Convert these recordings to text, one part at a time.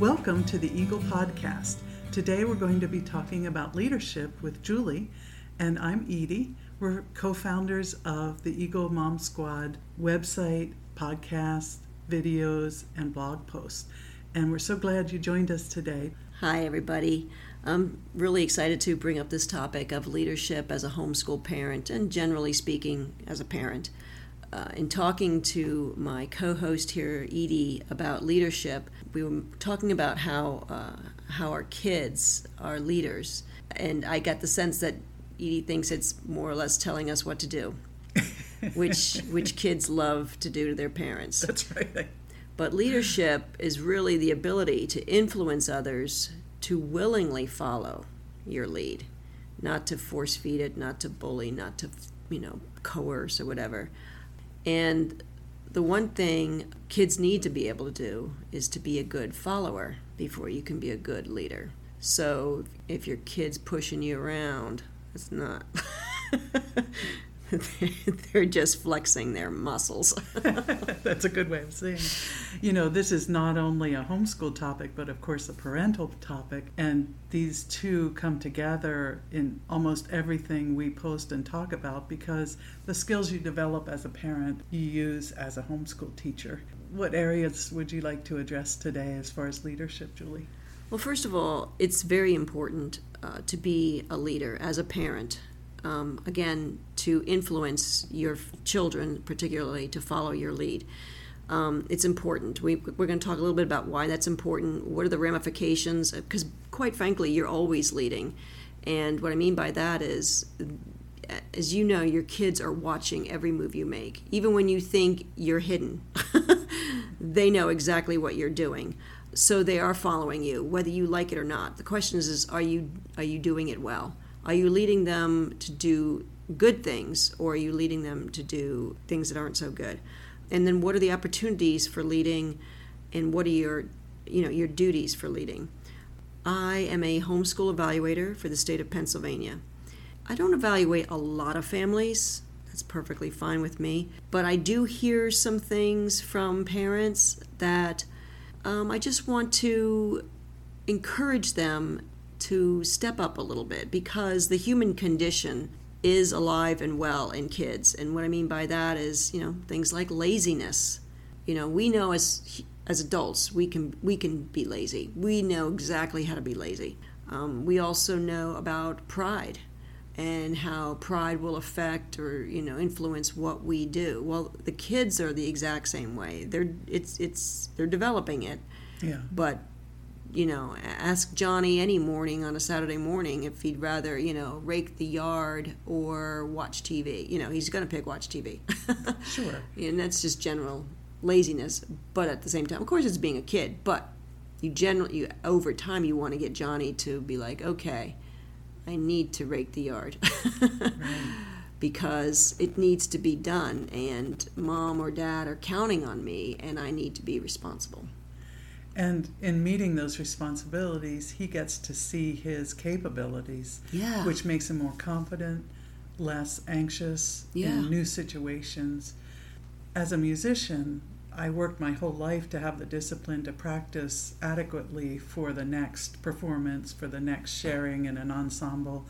Welcome to the Eagle Podcast. Today we're going to be talking about leadership with Julie, and I'm Edy. We're co founders of the Eagle Mom Squad website, podcast, videos, and blog posts. And we're so glad you joined us today. Hi, everybody. I'm really excited to bring up this topic of leadership as a homeschool parent and generally speaking as a parent. Uh, in talking to my co host here, Edy, about leadership, we were talking about how, uh, how our kids are leaders. And I got the sense that Edy thinks it's more or less telling us what to do, which, which kids love to do to their parents. That's right. But leadership is really the ability to influence others to willingly follow your lead, not to force feed it, not to bully, not to, you know, coerce or whatever. And the one thing kids need to be able to do is to be a good follower before you can be a good leader. So if your kid's pushing you around, it's not. they're just flexing their muscles. That's a good way of saying. It. You know, this is not only a homeschool topic, but of course a parental topic, and these two come together in almost everything we post and talk about because the skills you develop as a parent you use as a homeschool teacher. What areas would you like to address today as far as leadership, Julie? Well, first of all, it's very important uh, to be a leader as a parent um, again, to influence your children, particularly to follow your lead. Um, it's important. We, we're going to talk a little bit about why that's important. What are the ramifications? Because, quite frankly, you're always leading. And what I mean by that is, as you know, your kids are watching every move you make. Even when you think you're hidden, they know exactly what you're doing. So they are following you, whether you like it or not. The question is, is are you are you doing it well? Are you leading them to do good things or are you leading them to do things that aren't so good? And then what are the opportunities for leading and what are your you know your duties for leading? I am a homeschool evaluator for the state of Pennsylvania. I don't evaluate a lot of families. That's perfectly fine with me. But I do hear some things from parents that um, I just want to encourage them to step up a little bit because the human condition is alive and well in kids. And what I mean by that is, you know, things like laziness. You know, we know as as adults we can we can be lazy. We know exactly how to be lazy. Um, we also know about pride and how pride will affect or you know influence what we do. Well, the kids are the exact same way. They're it's it's they're developing it. Yeah. But you know, ask Johnny any morning on a Saturday morning if he'd rather, you know, rake the yard or watch TV. You know, he's going to pick watch TV. sure. And that's just general laziness. But at the same time, of course, it's being a kid. But you generally, you, over time, you want to get Johnny to be like, okay, I need to rake the yard. right. Because it needs to be done, and mom or dad are counting on me, and I need to be responsible. And in meeting those responsibilities, he gets to see his capabilities, yeah. which makes him more confident, less anxious yeah. in new situations. As a musician, I worked my whole life to have the discipline to practice adequately for the next performance, for the next sharing in an ensemble.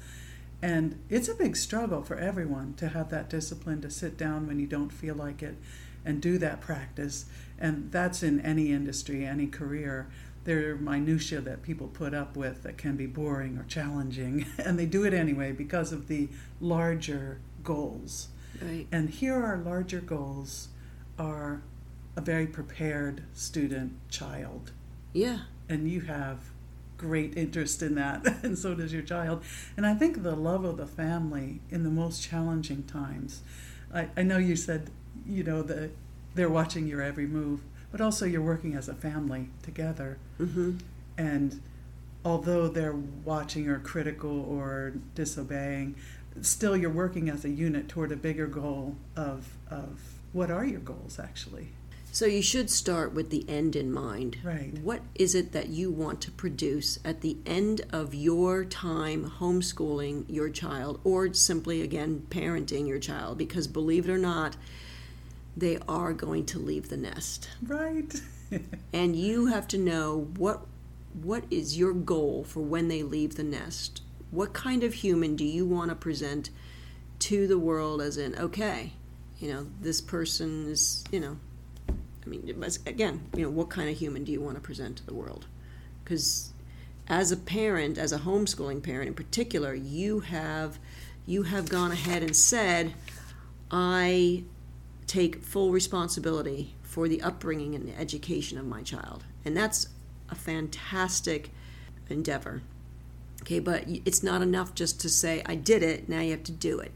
And it's a big struggle for everyone to have that discipline to sit down when you don't feel like it and do that practice. And that's in any industry, any career. There are minutiae that people put up with that can be boring or challenging, and they do it anyway because of the larger goals. Right. And here our larger goals are a very prepared student child. Yeah. And you have great interest in that, and so does your child. And I think the love of the family in the most challenging times. I, I know you said you know the they're watching your every move, but also you're working as a family together. Mm-hmm. And although they're watching or critical or disobeying, still you're working as a unit toward a bigger goal of of what are your goals actually. So you should start with the end in mind. Right. What is it that you want to produce at the end of your time homeschooling your child or simply again parenting your child because believe it or not they are going to leave the nest. Right. and you have to know what what is your goal for when they leave the nest? What kind of human do you want to present to the world as in, okay, you know, this person is, you know, I mean, again, you know, what kind of human do you want to present to the world? Because as a parent, as a homeschooling parent in particular, you have you have gone ahead and said, I take full responsibility for the upbringing and the education of my child. And that's a fantastic endeavor. Okay, but it's not enough just to say, I did it, now you have to do it.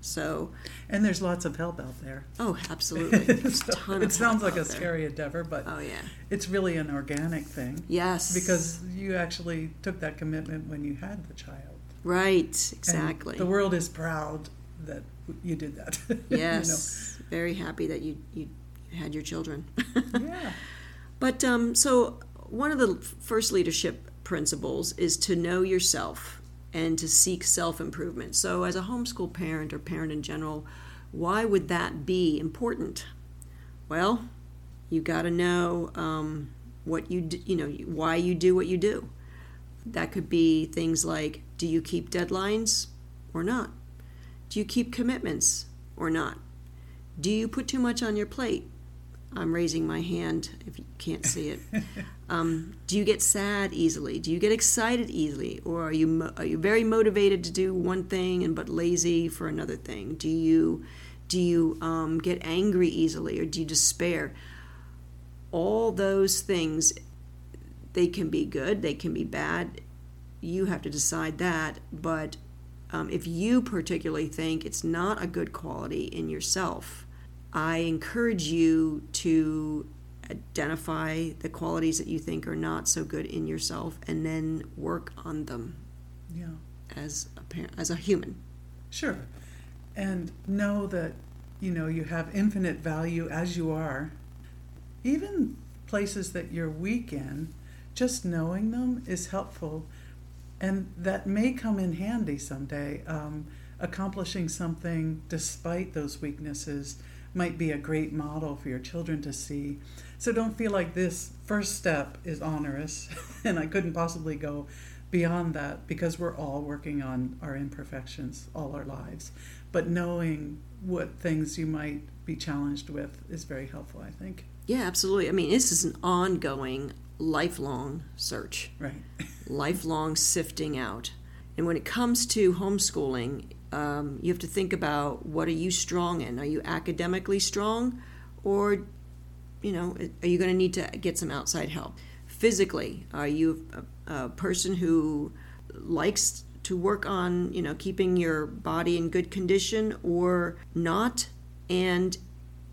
So, and there's lots of help out there. Oh, absolutely. so it sounds like a scary endeavor, but oh yeah, it's really an organic thing. Yes, because you actually took that commitment when you had the child. Right. Exactly. And the world is proud that you did that. Yes. you know? Very happy that you you had your children. yeah. But um, so one of the first leadership principles is to know yourself and to seek self improvement. So, as a homeschool parent or parent in general, why would that be important? Well, you got to know um, what you do, you know why you do what you do. That could be things like: Do you keep deadlines or not? Do you keep commitments or not? Do you put too much on your plate? I'm raising my hand if you can't see it. Um, do you get sad easily? Do you get excited easily, or are you are you very motivated to do one thing and but lazy for another thing? Do you do you um, get angry easily, or do you despair? All those things, they can be good, they can be bad. You have to decide that. But um, if you particularly think it's not a good quality in yourself, I encourage you to identify the qualities that you think are not so good in yourself and then work on them yeah. as a parent, as a human. Sure. And know that you know you have infinite value as you are. Even places that you're weak in just knowing them is helpful and that may come in handy someday um, accomplishing something despite those weaknesses might be a great model for your children to see. So don't feel like this first step is onerous and I couldn't possibly go beyond that because we're all working on our imperfections all our lives. But knowing what things you might be challenged with is very helpful, I think. Yeah, absolutely. I mean, this is an ongoing, lifelong search. Right. lifelong sifting out. And when it comes to homeschooling, um, you have to think about what are you strong in? Are you academically strong, or you know, are you going to need to get some outside help? Physically, are you a, a person who likes to work on you know keeping your body in good condition or not? And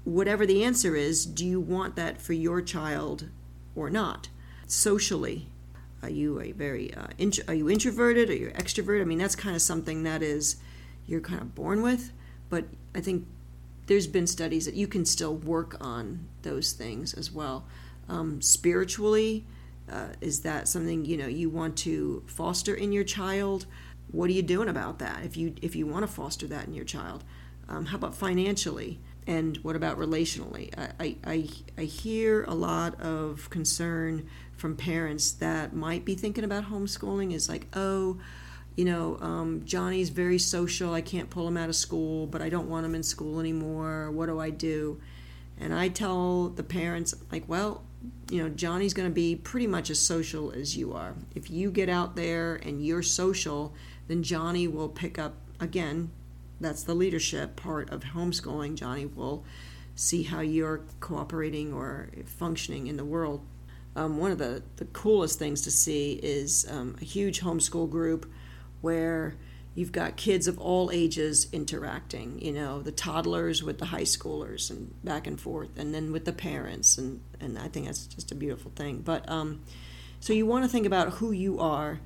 whatever the answer is, do you want that for your child or not? Socially, are you a very uh, int- are you introverted? Are you extroverted? I mean, that's kind of something that is you're kind of born with, but I think there's been studies that you can still work on those things as well. Um, spiritually, uh, is that something you know you want to foster in your child? What are you doing about that? If you if you want to foster that in your child, um, how about financially? And what about relationally? I, I, I hear a lot of concern from parents that might be thinking about homeschooling is like, oh, you know, um, Johnny's very social. I can't pull him out of school, but I don't want him in school anymore. What do I do? And I tell the parents, like, well, you know, Johnny's going to be pretty much as social as you are. If you get out there and you're social, then Johnny will pick up again. That's the leadership part of homeschooling. Johnny will see how you're cooperating or functioning in the world. Um, one of the, the coolest things to see is um, a huge homeschool group where you've got kids of all ages interacting you know the toddlers with the high schoolers and back and forth and then with the parents and and i think that's just a beautiful thing but um so you want to think about who you are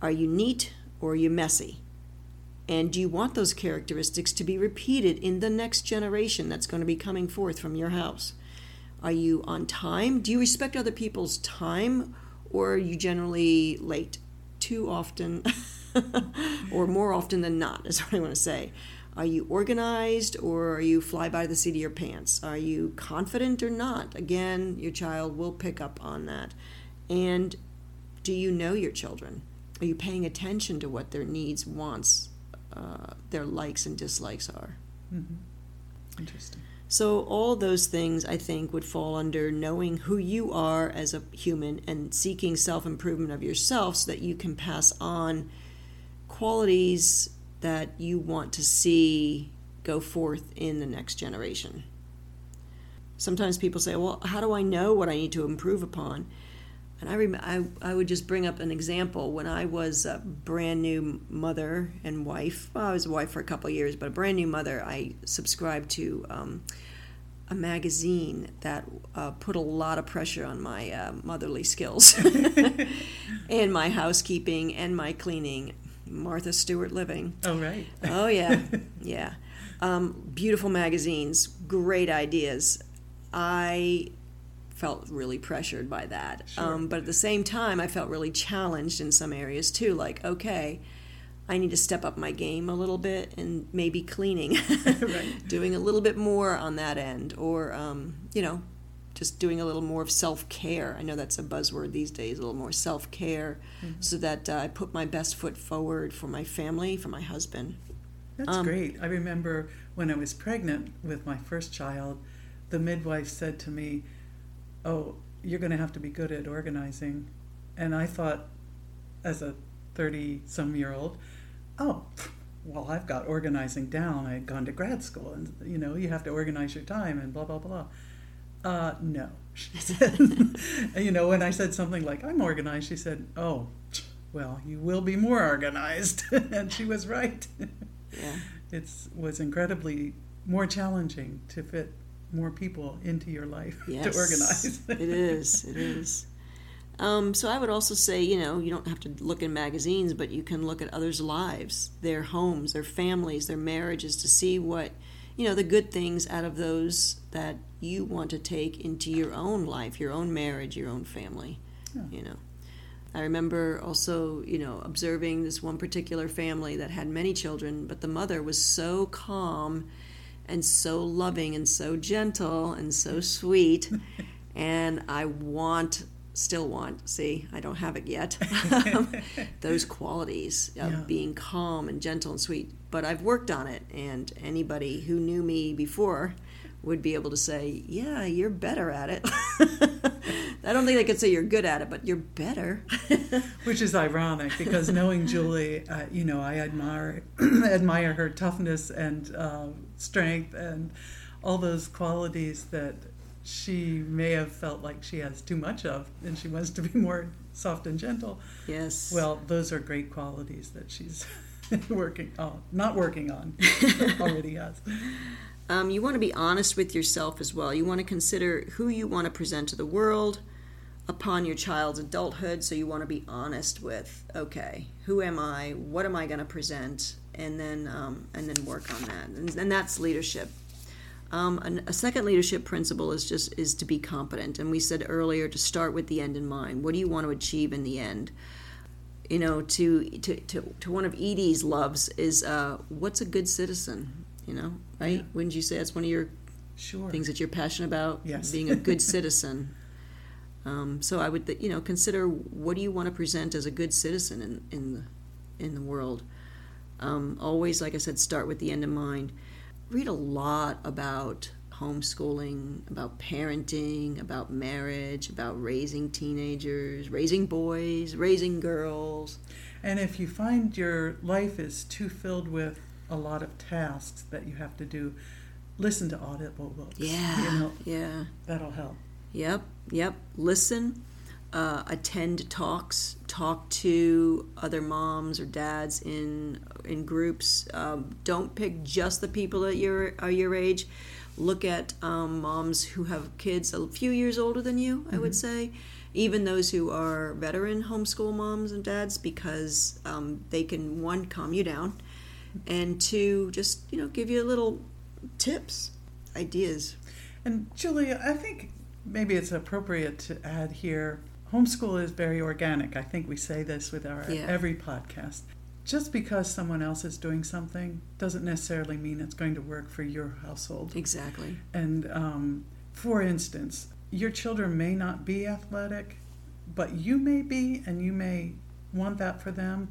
are you neat or are you messy and do you want those characteristics to be repeated in the next generation that's going to be coming forth from your house are you on time do you respect other people's time or are you generally late too often or more often than not, is what I want to say. Are you organized or are you fly by the seat of your pants? Are you confident or not? Again, your child will pick up on that. And do you know your children? Are you paying attention to what their needs, wants, uh, their likes and dislikes are? Mm-hmm. Interesting. So, all those things I think would fall under knowing who you are as a human and seeking self improvement of yourself so that you can pass on qualities that you want to see go forth in the next generation. Sometimes people say, Well, how do I know what I need to improve upon? And I, rem- I, I would just bring up an example. When I was a brand new mother and wife, well, I was a wife for a couple years, but a brand new mother, I subscribed to um, a magazine that uh, put a lot of pressure on my uh, motherly skills and my housekeeping and my cleaning. Martha Stewart Living. Oh, right. oh, yeah. Yeah. Um, beautiful magazines, great ideas. I felt really pressured by that. Sure. Um, but at the same time, I felt really challenged in some areas too. Like, okay, I need to step up my game a little bit and maybe cleaning, right. doing a little bit more on that end, or um, you know, just doing a little more of self care. I know that's a buzzword these days, a little more self care, mm-hmm. so that uh, I put my best foot forward for my family, for my husband. That's um, great. I remember when I was pregnant with my first child, the midwife said to me, oh, you're going to have to be good at organizing. And I thought, as a 30 some year old, oh, well, I've got organizing down. I had gone to grad school, and you know, you have to organize your time and blah, blah, blah. Uh, no, she said. you know, when I said something like, I'm organized, she said, oh, well, you will be more organized. and she was right. Yeah. It was incredibly more challenging to fit more people into your life yes, to organize. it is. It is. Um, so I would also say, you know, you don't have to look in magazines, but you can look at others' lives, their homes, their families, their marriages, to see what, you know, the good things out of those that you want to take into your own life, your own marriage, your own family. Yeah. You know, I remember also, you know, observing this one particular family that had many children, but the mother was so calm and so loving and so gentle and so sweet. and I want, still want, see, I don't have it yet, those qualities of yeah. being calm and gentle and sweet. But I've worked on it, and anybody who knew me before would be able to say, Yeah, you're better at it. I don't think they could say you're good at it, but you're better. Which is ironic because knowing Julie, uh, you know, I admire admire her toughness and uh, strength and all those qualities that she may have felt like she has too much of, and she wants to be more soft and gentle. Yes. Well, those are great qualities that she's working on, not working on, already has. Um, you want to be honest with yourself as well. You want to consider who you want to present to the world upon your child's adulthood. So you want to be honest with, okay, who am I? What am I going to present? And then um, and then work on that. And, and that's leadership. Um, an, a second leadership principle is just is to be competent. And we said earlier to start with the end in mind. What do you want to achieve in the end? You know, to to to, to one of Edy's loves is uh, what's a good citizen you know, right? Yeah. Wouldn't you say that's one of your sure. things that you're passionate about? Yes. Being a good citizen. Um, so I would, you know, consider what do you want to present as a good citizen in, in the in the world. Um, always, like I said, start with the end in mind. Read a lot about homeschooling, about parenting, about marriage, about raising teenagers, raising boys, raising girls. And if you find your life is too filled with a lot of tasks that you have to do, listen to audible books. Yeah. You know, yeah. That'll help. Yep. Yep. Listen. Uh, attend talks. Talk to other moms or dads in in groups. Um, don't pick just the people that your are your age. Look at um, moms who have kids a few years older than you. Mm-hmm. I would mm-hmm. say even those who are veteran homeschool moms and dads because um, they can one calm you down and to just you know give you little tips, ideas. And Julia, I think maybe it's appropriate to add here. Homeschool is very organic. I think we say this with our yeah. every podcast. Just because someone else is doing something doesn't necessarily mean it's going to work for your household. Exactly. And um, for instance, your children may not be athletic, but you may be, and you may want that for them.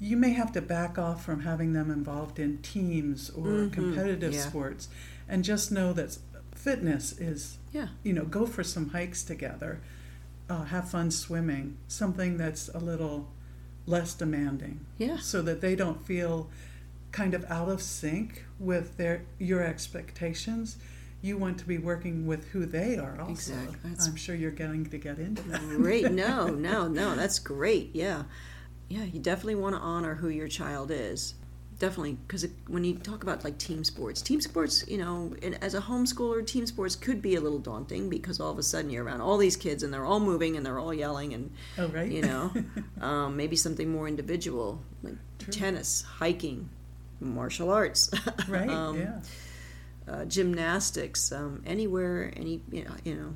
You may have to back off from having them involved in teams or Mhm, competitive yeah. sports, and just know that fitness is, Yeah. you know, go for some hikes together, uh, have fun swimming, something that's a little less demanding Yeah. so that they don't feel kind of out of sync with their your expectations. You want to be working with who they are also. Exactly. That's- I'm sure you're getting to get into that. Great. No, no, no. That's great. Yeah. Yeah. You definitely want to honor who your child is. Definitely. Because when you talk about like team sports, team sports, you know, and as a homeschooler, team sports could be a little daunting because all of a sudden you're around all these kids and they're all moving and they're all yelling and, oh, right? you know, um, maybe something more individual like True. tennis, hiking, martial arts. right, um, yeah. uh, gymnastics, um, anywhere, any you know, you know,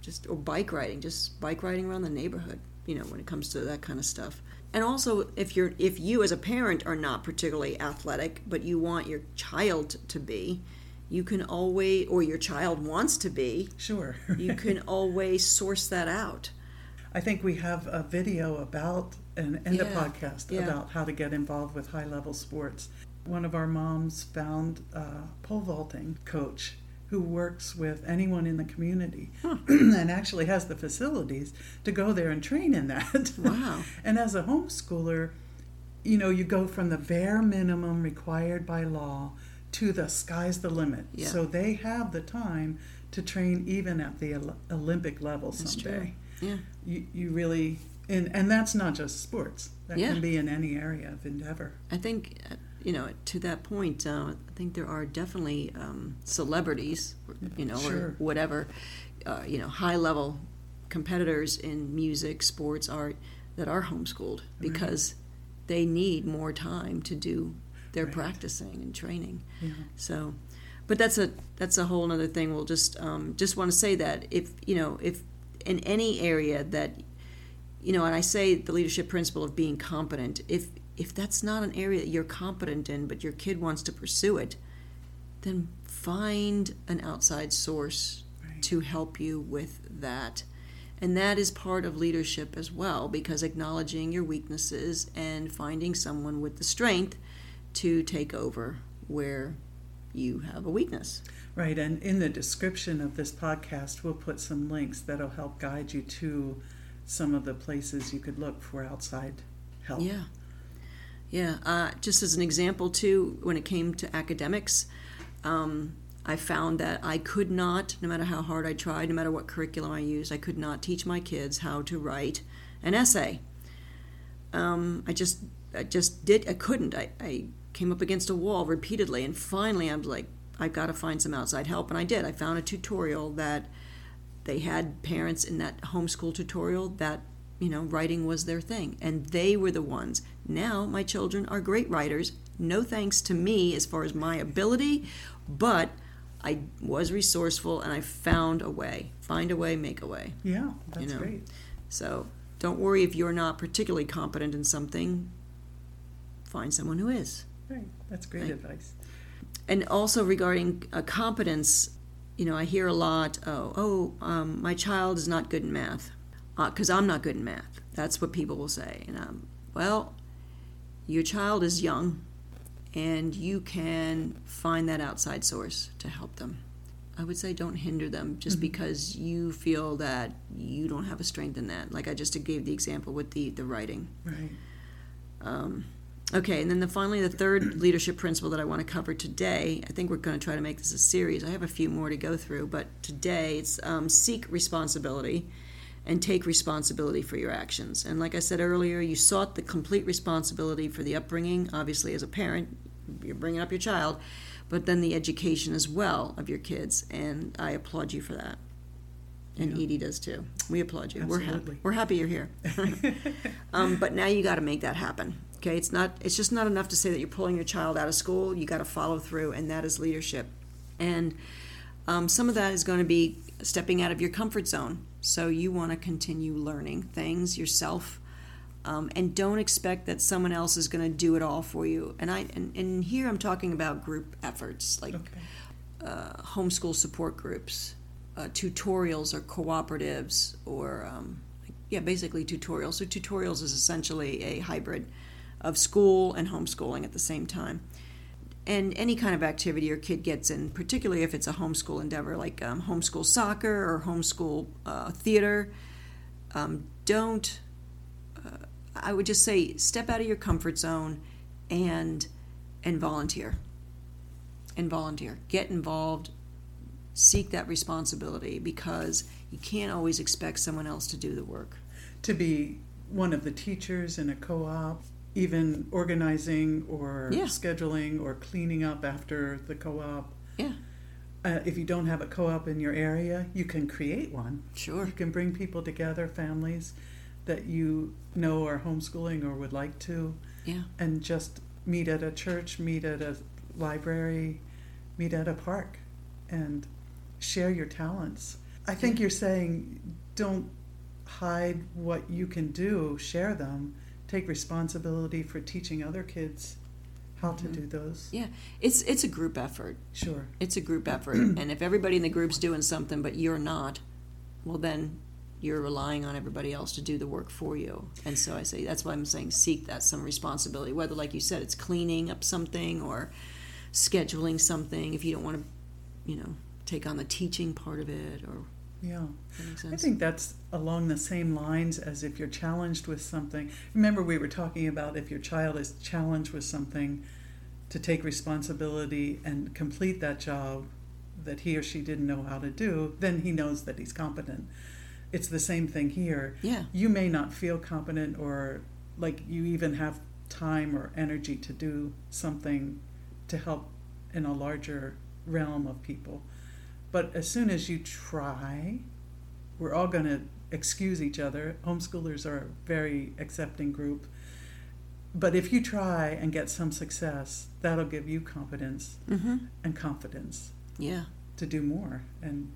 just or bike riding, just bike riding around the neighborhood. You know, when it comes to that kind of stuff. And also, if you're if you as a parent are not particularly athletic, but you want your child to be, you can always, or your child wants to be, Sure. you can always source that out. I think we have a video about and, and a podcast yeah. about how to get involved with high level sports. One of our moms found a pole vaulting coach who works with anyone in the community Huh. and actually has the facilities to go there and train in that. Wow. and as a homeschooler, you know, you go from the bare minimum required by law to the sky's the limit. Yeah. So they have the time to train even at the Olympic level someday. Yeah. you, you really and and that's not just sports that Yeah. can be in any area of endeavor I think, uh, you know, to that point, uh, I think there are definitely um, celebrities, you know, Sure. or whatever, uh, you know, high level competitors in music, sports, art that are homeschooled because they need more time to do their Right. practicing and training. yeah So, but that's a that's a whole other thing. We'll just um, just want to say that if you know if in any area that you know, and I say the leadership principle of being competent. If if that's not an area that you're competent in, but your kid wants to pursue it, then find an outside source right to help you with that. And that is part of leadership as well, because acknowledging your weaknesses and finding someone with the strength to take over where you have a weakness. right and in the description of this podcast we'll put some links that'll help guide you to some of the places you could look for outside help Yeah. Yeah. Uh, just as an example, too, when it came to academics, um, I found that I could not, no matter how hard I tried, no matter what curriculum I used, I could not teach my kids how to write an essay. Um, I just, I just did. I couldn't. I, I came up against a wall repeatedly, and finally, I was like, I've got to find some outside help, and I did. I found a tutorial that they had parents in that homeschool tutorial that you know writing was their thing and they were the ones. Now my children are great writers. No thanks to me as far as my ability but i was resourceful and i found a way. Find a way make a way. Yeah that's know. great. So don't worry if you're not particularly competent in something. Find someone who is. Right that's great Right. advice. And also regarding uh, competence, you know, I hear a lot, oh, oh, um, my child is not good in math because I'm not good in math. That's what people will say. And um, well, your child is young, and you can find that outside source to help them. I would say don't hinder them just because you feel that you don't have a strength in that. Like I just gave the example with the the writing. right Um, okay, and then the, finally, the third leadership principle that I want to cover today. I think we're going to try to make this a series. I have a few more to go through, but today it's um, seek responsibility and take responsibility for your actions. And like I said earlier, you sought the complete responsibility for the upbringing. Obviously, as a parent, you're bringing up your child, but then the education as well of your kids. And I applaud you for that. And Yeah. Edy does too. We applaud you. We're happy. Absolutely. We're happy you're here. um, but now you got to make that happen. Okay, it's not. It's just not enough to say that you're pulling your child out of school. You got to follow through, and that is leadership. And um, some of that is going to be stepping out of your comfort zone. So you want to continue learning things yourself, um, and don't expect that someone else is going to do it all for you. And I and, and here I'm talking about group efforts like okay uh, homeschool support groups, uh, tutorials or cooperatives or um, yeah, basically tutorials. So tutorials is essentially a hybrid of school and homeschooling at the same time. And any kind of activity your kid gets in, particularly if it's a homeschool endeavor like um, homeschool soccer or homeschool uh, theater, um, don't. Uh, I would just say step out of your comfort zone and and volunteer. And volunteer. Get involved. Seek that responsibility because you can't always expect someone else to do the work. To be one of the teachers in a co op, even organizing or Yeah. scheduling or cleaning up after the co op. Yeah, Uh, if you don't have a co op in your area, you can create one. sure. You can bring people together, families that you know are homeschooling or would like to, Yeah, and just meet at a church, meet at a library, meet at a park, and share your talents. I think you're saying don't hide what you can do, share them, take responsibility for teaching other kids how to Mhm. do those. yeah. It's it's a group effort. Sure. It's a group effort, and if everybody in the group's doing something but you're not, well then you're relying on everybody else to do the work for you. And so I say that's why I'm saying seek that some responsibility, whether like you said it's cleaning up something or scheduling something if you don't want to, you know, take on the teaching part of it or Yeah. I think that's along the same lines as if you're challenged with something. Remember, we were talking about if your child is challenged with something to take responsibility and complete that job that he or she didn't know how to do, then he knows that he's competent. It's the same thing here. yeah. You may not feel competent or like you even have time or energy to do something to help in a larger realm of people. But as soon as you try, we're all going to excuse each other. Homeschoolers are a very accepting group. But if you try and get some success, that'll give you confidence Mm-hmm. and confidence Yeah. to do more. And,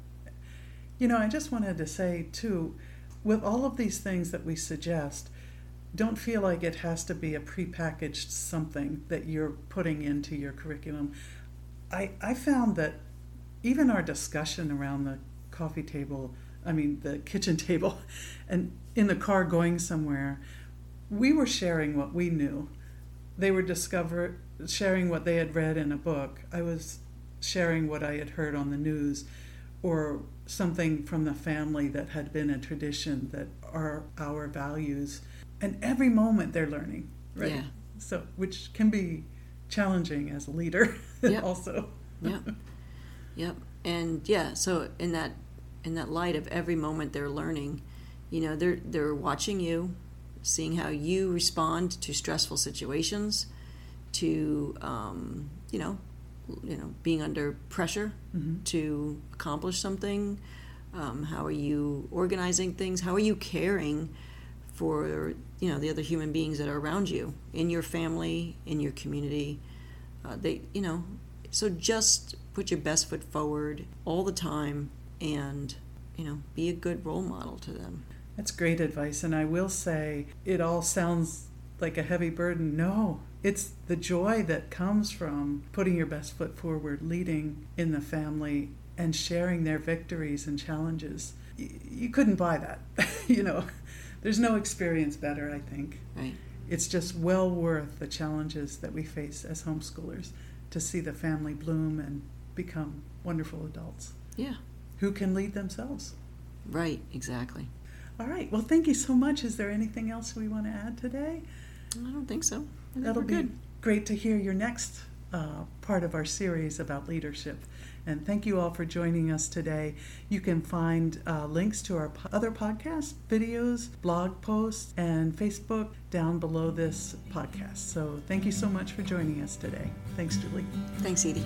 you know, I just wanted to say, too, with all of these things that we suggest, don't feel like it has to be a prepackaged something that you're putting into your curriculum. I, I found that even our discussion around the coffee table, I mean, the kitchen table, and in the car going somewhere, we were sharing what we knew. They were discover sharing what they had read in a book. I was sharing what I had heard on the news or something from the family that had been a tradition that are our values. And every moment they're learning, right? Yeah. So, which can be challenging as a leader Yep. also. Yep. Yep. And yeah, so in that in that light of every moment they're learning, you know, they're they're watching you, seeing how you respond to stressful situations, to um, you know, you know, being under pressure Mhm. to accomplish something. Um, how are you organizing things? How are you caring for you know the other human beings that are around you in your family, in your community? Uh, they, you know, so just put your best foot forward all the time, and you know, be a good role model to them. That's great advice. And I will say, it all sounds like a heavy burden. No, it's the joy that comes from putting your best foot forward, leading in the family, and sharing their victories and challenges. You couldn't buy that. you know, there's no experience better, I think. Right. It's just well worth the challenges that we face as homeschoolers to see the family bloom and become wonderful adults Yeah. who can lead themselves. Right. Exactly. All right. Well, thank you so much. Is there anything else we want to add today? I don't think so. Think That'll be good. great to hear your next uh, part of our series about leadership. And thank you all for joining us today. You can find uh, links to our po- other podcasts, videos, blog posts, and Facebook down below this podcast. So thank you so much for joining us today. Thanks, Julie. Thanks, Edy.